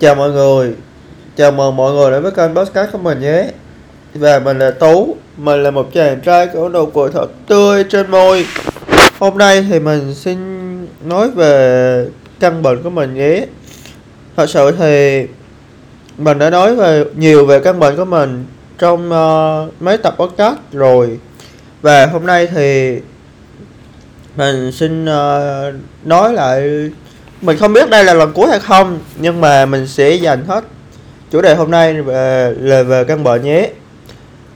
Chào mọi người. Chào mừng mọi người đến với kênh podcast của mình nhé. Và mình là Tú. Mình là một chàng trai có nụ cười thật tươi trên môi. Hôm nay thì mình xin nói về căn bệnh của mình nhé. Thật sự thì Mình đã nói về nhiều về căn bệnh của mình Trong uh, mấy tập podcast rồi. Và hôm nay thì Mình xin uh, nói lại mình không biết đây là lần cuối hay không, nhưng mà mình sẽ dành hết chủ đề hôm nay ờ, về là về căn bệnh nhé.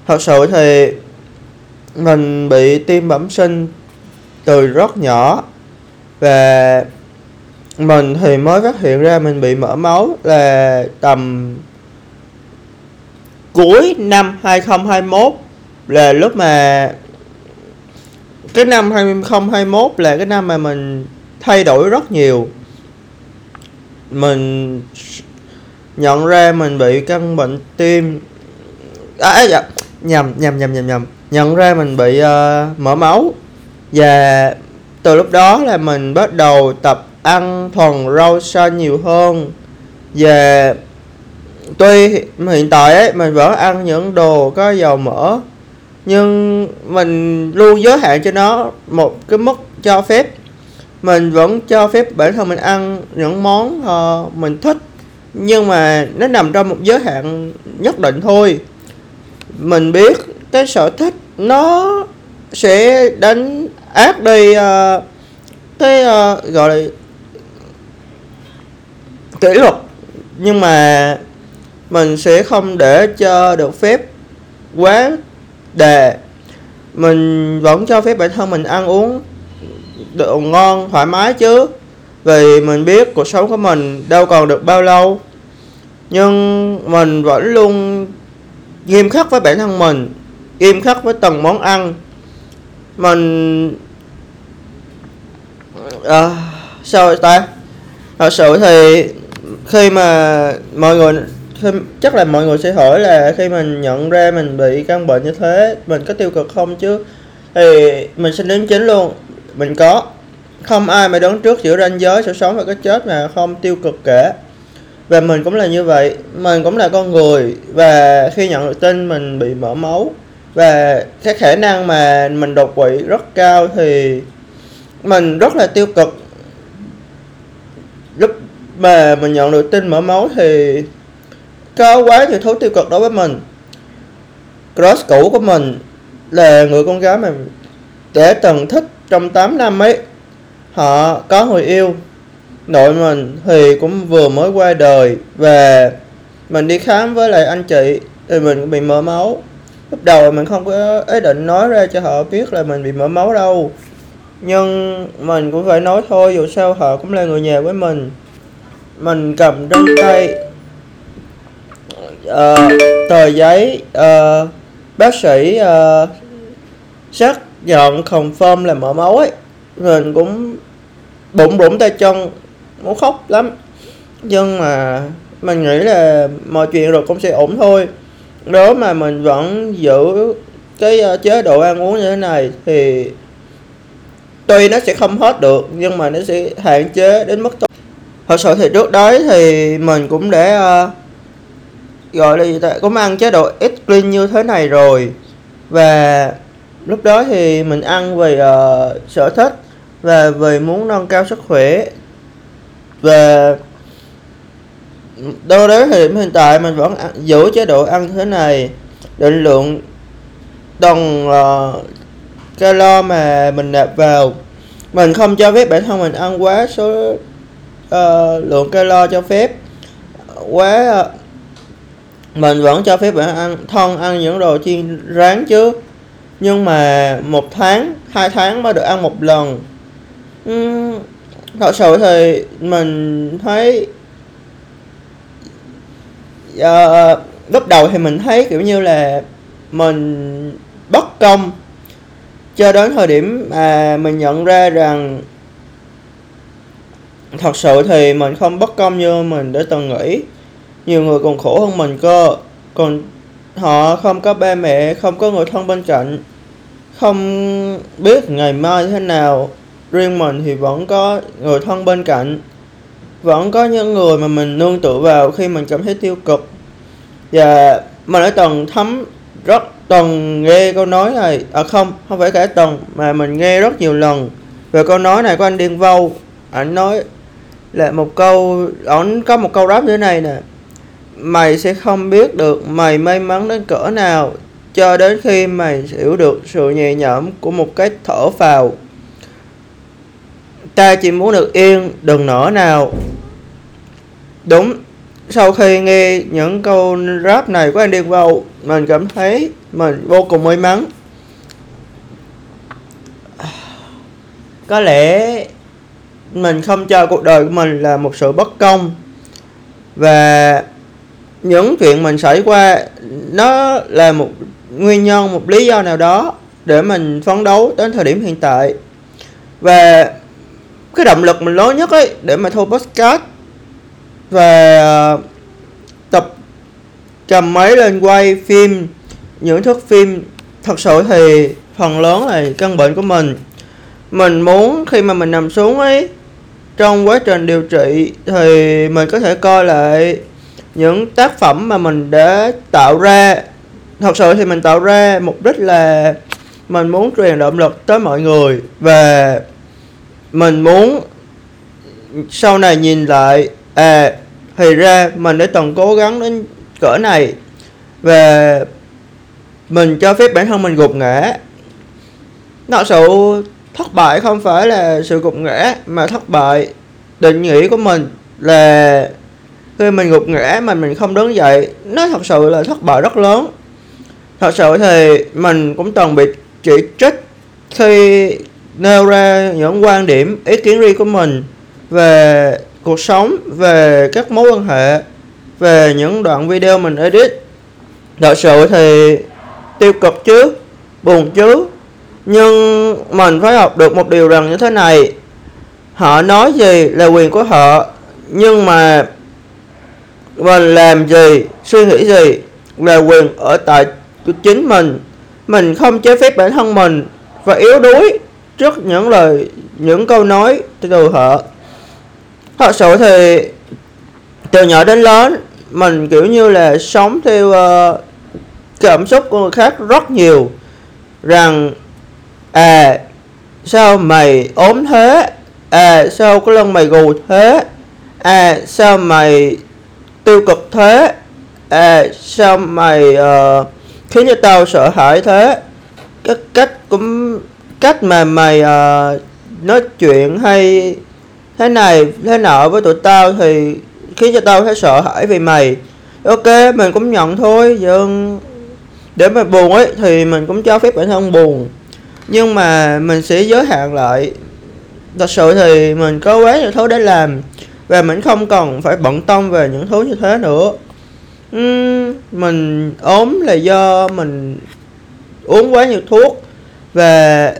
Thật sự thì mình bị tim bẩm sinh từ rất nhỏ và mình thì mới phát hiện ra mình bị mỡ máu là tầm cuối năm 2021 là lúc mà cái năm 2021 là cái năm mà mình thay đổi rất nhiều mình nhận ra mình bị căn bệnh tim. À, à, dạ. nhầm nhầm nhầm nhầm nhầm. Nhận ra mình bị uh, mỡ máu. Và từ lúc đó là mình bắt đầu tập ăn thuần rau xanh nhiều hơn. Và tuy hiện tại ấy mình vẫn ăn những đồ có dầu mỡ nhưng mình luôn giới hạn cho nó một cái mức cho phép mình vẫn cho phép bản thân mình ăn những món uh, mình thích nhưng mà nó nằm trong một giới hạn nhất định thôi. Mình biết cái sở thích nó sẽ đánh áp đi uh, cái uh, gọi là kỷ luật. Nhưng mà mình sẽ không để cho được phép quá đề. Mình vẫn cho phép bản thân mình ăn uống đồ ngon thoải mái chứ. Vì mình biết cuộc sống của mình đâu còn được bao lâu. Nhưng mình vẫn luôn nghiêm khắc với bản thân mình nghiêm khắc với từng món ăn. Mình à, sao ta? Thật sự thì khi mà mọi người khi, chắc là mọi người sẽ hỏi là khi mình nhận ra mình bị căn bệnh như thế mình có tiêu cực không chứ? Thì mình xin đến chính luôn mình có. Không ai mà đứng trước giữa ranh giới sự sống và cái chết mà không tiêu cực cả. Và mình cũng là như vậy. Mình cũng là con người. Và khi nhận được tin mình bị mở máu. Và cái khả năng mà mình đột quỵ rất cao thì mình rất là tiêu cực. Lúc mà mình nhận được tin mở máu thì có quá nhiều thứ tiêu cực đối với mình. Crush cũ của mình là người con gái mà để từng thích trong 8 năm ấy họ có người yêu. Nội mình thì cũng vừa mới qua đời. Và mình đi khám với lại anh chị thì mình cũng bị mỡ máu. Lúc đầu mình không có ý định nói ra cho họ biết là mình bị mỡ máu đâu. Nhưng mình cũng phải nói thôi dù sao họ cũng là người nhà với mình. Mình cầm trên tay uh, tờ giấy uh, bác sĩ ờ, uh, sắc nhận confirm là mở máu ấy. Mình cũng bụng bụng tay chân muốn khóc lắm. Nhưng mà mình nghĩ là mọi chuyện rồi cũng sẽ ổn thôi. Nếu mà mình vẫn giữ cái ờ, chế độ ăn uống như thế này thì tuy nó sẽ không hết được nhưng mà nó sẽ hạn chế đến mức tốt. Thật sự thì trước đấy thì mình cũng để uh, ờ, gọi là gì ta cũng ăn chế độ ít clean như thế này rồi. Và lúc đó thì mình ăn vì uh, ờ, sở thích và vì muốn nâng cao sức khỏe. Và đâu đấy điểm hiện tại mình vẫn ăn, giữ chế độ ăn thế này. Định lượng đồng uh, calo mà mình nạp vào. Mình không cho phép bản thân mình ăn quá số uh, lượng calo cho phép. Quá uh, mình vẫn cho phép bản ăn thân ăn những đồ chiên rán chứ nhưng mà một tháng hai tháng mới được ăn một lần. Uhm, thật sự thì mình thấy uh, lúc đầu thì mình thấy kiểu như là mình bất công. Cho đến thời điểm mà mình nhận ra rằng thật sự thì mình không bất công như mình đã từng nghĩ. Nhiều người còn khổ hơn mình cơ. Còn họ không có ba mẹ không có người thân bên cạnh không biết ngày mai thế nào riêng mình thì vẫn có người thân bên cạnh. Vẫn có những người mà mình nương tựa vào khi mình cảm thấy tiêu cực. Và mình đã từng thấm rất từng nghe câu nói này. À không không phải cả từng, mà mình nghe rất nhiều lần. Về câu nói này của anh Điên Vâu, anh nói là một câu ông có một câu rap như thế này nè. Mày sẽ không biết được mày may mắn đến cỡ nào cho đến khi mày hiểu được sự nhẹ nhõm của một cái thở phào, ta chỉ muốn được yên, đừng nở nào. Đúng, sau khi nghe những câu rap này của anh Điên Vâu mình cảm thấy mình vô cùng may mắn. Có lẽ mình không cho cuộc đời của mình là một sự bất công, và những chuyện mình xảy qua nó là một nguyên nhân, một lý do nào đó để mình phấn đấu đến thời điểm hiện tại. Và cái động lực mình lớn nhất ấy để mà thu podcast và ờ, tập cầm máy lên quay phim, những thước phim, thật sự thì phần lớn là căn bệnh của mình. Mình muốn khi mà mình nằm xuống ấy, trong quá trình điều trị thì mình có thể coi lại những tác phẩm mà mình đã tạo ra thật sự thì mình tạo ra mục đích là mình muốn truyền động lực tới mọi người và mình muốn sau này nhìn lại à thì ra mình đã từng cố gắng đến cỡ này và mình cho phép bản thân mình gục ngã. Thật sự thất bại không phải là sự gục ngã, mà thất bại định nghĩa của mình là khi mình gục ngã mà mình không đứng dậy, nó thật sự là thất bại rất lớn thật sự thì mình cũng từng bị chỉ trích khi nêu ra những quan điểm, ý kiến riêng của mình về cuộc sống, về các mối quan hệ, về những đoạn video mình edit. Thật sự thì tiêu cực chứ, buồn chứ. Nhưng mình phải học được một điều rằng như thế này, họ nói gì là quyền của họ, nhưng mà mình làm gì, suy nghĩ gì là quyền ở tại chính mình. Mình không chế phép bản thân mình và yếu đuối trước những lời những câu nói từ họ. Thật sự thì từ nhỏ đến lớn mình kiểu như là sống theo uh, cảm xúc của người khác rất nhiều. Rằng à sao mày ốm thế? À sao cái lưng mày gù thế? À sao mày tiêu cực thế? À sao mày uh, khiến cho tao sợ hãi thế. Cái cách cũng cách mà mày uh, nói chuyện hay thế này thế nọ với tụi tao thì khiến cho tao thấy sợ hãi vì mày. Ok mình cũng nhận thôi nhưng để mà buồn ấy thì mình cũng cho phép bản thân buồn. Nhưng mà mình sẽ giới hạn lại. Thật sự thì mình có quá nhiều thứ để làm và mình không cần phải bận tâm về những thứ như thế nữa mình ốm là do mình uống quá nhiều thuốc và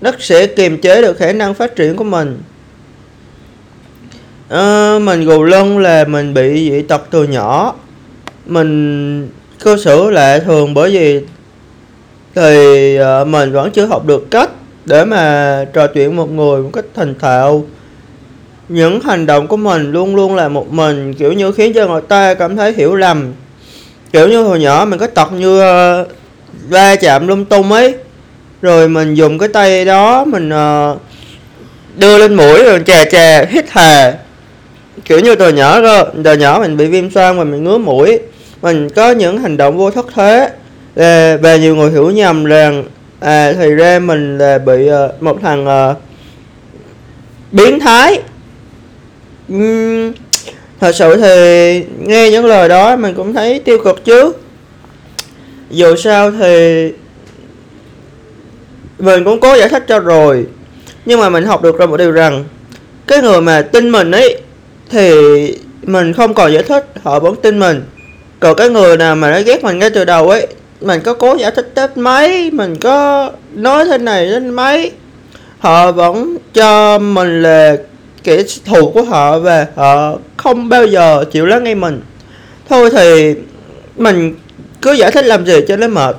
nó sẽ kiềm chế được khả năng phát triển của mình. À, mình gù lưng là mình bị dị tật từ nhỏ. Mình cơ sở lại thường bởi vì thì uh, mình vẫn chưa học được cách để mà trò chuyện một người một cách thành thạo những hành động của mình luôn luôn là một mình kiểu như khiến cho người ta cảm thấy hiểu lầm. Kiểu như hồi nhỏ mình có tật như uh, va chạm lung tung ấy. Rồi mình dùng cái tay đó mình uh, đưa lên mũi rồi chà chà hít hà. Kiểu như từ nhỏ cơ từ nhỏ mình bị viêm xoang và mình ngứa mũi. Mình có những hành động vô thức thế. Là và nhiều người hiểu nhầm rằng à thì ra mình là bị uh, một thằng uh, biến thái uhm, thật sự thì nghe những lời đó mình cũng thấy tiêu cực chứ. Dù sao thì mình cũng cố giải thích cho rồi. Nhưng mà mình học được ra một điều rằng cái người mà tin mình ấy thì mình không còn giải thích họ vẫn tin mình. Còn cái người nào mà nó ghét mình ngay từ đầu ấy mình có cố giải thích tới mấy mình có nói thế này đến mấy họ vẫn cho mình là kẻ thù của họ và họ ờ, không bao giờ chịu lắng nghe mình. Thôi thì mình cứ giải thích làm gì cho nó mệt.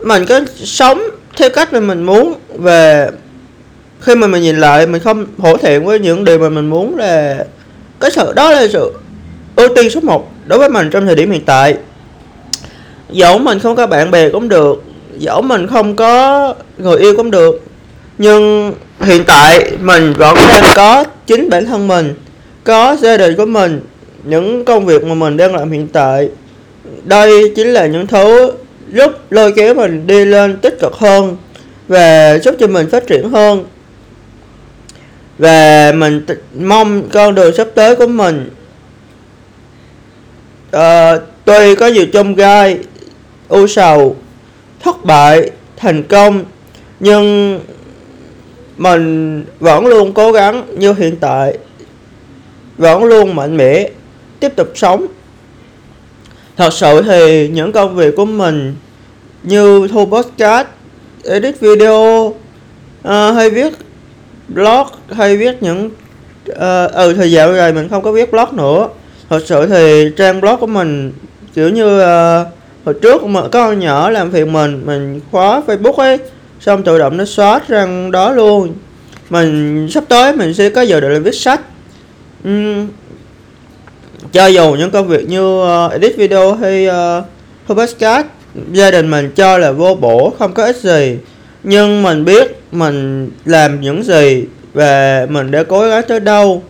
Mình cứ sống theo cách mà mình muốn và khi mà mình nhìn lại, mình không hổ thẹn với những điều mà mình muốn là cái sự, đó là sự ưu tiên số 1 đối với mình trong thời điểm hiện tại. Dẫu mình không có bạn bè cũng được, dẫu mình không có người yêu cũng được nhưng hiện tại mình vẫn đang có chính bản thân mình có gia đình của mình những công việc mà mình đang làm hiện tại. Đây chính là những thứ giúp lôi kéo mình đi lên tích cực hơn và giúp cho mình phát triển hơn. Và mình mong con đường sắp tới của mình uh, tuy có nhiều trong gai u sầu thất bại thành công nhưng mình vẫn luôn cố gắng như hiện tại. Vẫn luôn mạnh mẽ tiếp tục sống. Thật sự thì những công việc của mình như thu podcast edit video uh, hay viết blog hay viết những uh, ừ thời dạo rồi mình không có viết blog nữa. Thật sự thì trang blog của mình kiểu như uh, hồi trước mà có con nhỏ làm phiền mình mình khóa facebook ấy xong tự động nó xóa răng đó luôn. Mình sắp tới mình sẽ có giờ để viết sách. Uhm, cho dù những công việc như uh, edit video hay uh, podcast gia đình mình cho là vô bổ không có ích gì. Nhưng mình biết mình làm những gì và mình đã cố gắng tới đâu.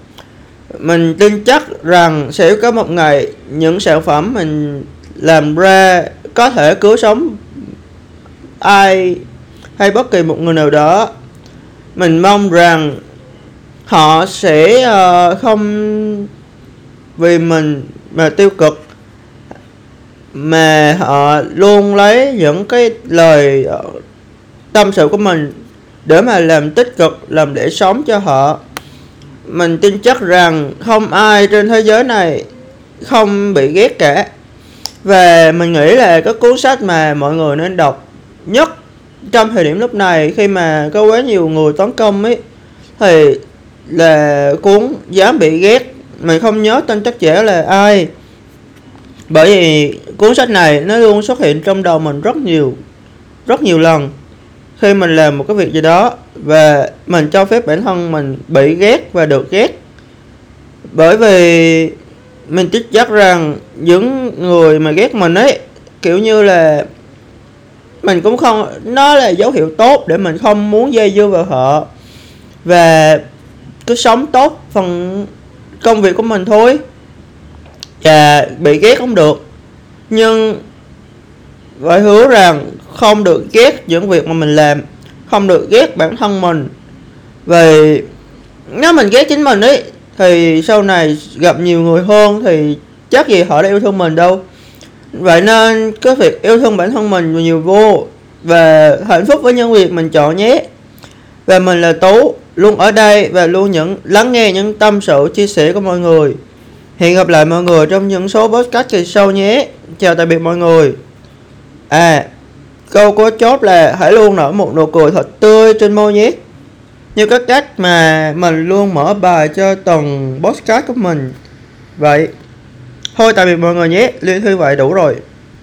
Mình tin chắc rằng sẽ có một ngày những sản phẩm mình làm ra có thể cứu sống ai hay bất kỳ một người nào đó. Mình mong rằng họ sẽ uh, không vì mình mà tiêu cực mà họ luôn lấy những cái lời ờ, tâm sự của mình để mà làm tích cực làm để sống cho họ. Mình tin chắc rằng không ai trên thế giới này không bị ghét cả. Và mình nghĩ là cái cuốn sách mà mọi người nên đọc nhất trong thời điểm lúc này, khi mà có quá nhiều người tấn công ấy, thì là cuốn dám bị ghét, mình không nhớ tên tác giả là ai. Bởi vì cuốn sách này nó luôn xuất hiện trong đầu mình rất nhiều rất nhiều lần. Khi mình làm một cái việc gì đó và mình cho phép bản thân mình bị ghét và được ghét. Bởi vì mình chắc chắc rằng những người mà ghét mình ấy, kiểu như là mình cũng không, nó là dấu hiệu tốt để mình không muốn dây dưa vào họ. Và cứ sống tốt phần công việc của mình thôi. Và bị ghét không được. Nhưng phải hứa rằng không được ghét những việc mà mình làm. Không được ghét bản thân mình. Vì nếu mình ghét chính mình ấy, thì sau này gặp nhiều người hơn thì chắc gì họ đã yêu thương mình đâu vậy nên cái việc yêu thương bản thân mình nhiều vô và hạnh phúc với những việc mình chọn nhé. Và mình là tú, luôn ở đây và luôn những, lắng nghe những tâm sự, chia sẻ của mọi người. Hẹn gặp lại mọi người trong những số podcast kỳ sau nhé. Chào tạm biệt mọi người. À câu có chốt là hãy luôn nở một nụ cười thật tươi trên môi nhé. Như các cách mà mình luôn mở bài cho từng podcast của mình. Vậy thôi tạm biệt mọi người nhé liên thư vậy đủ rồi.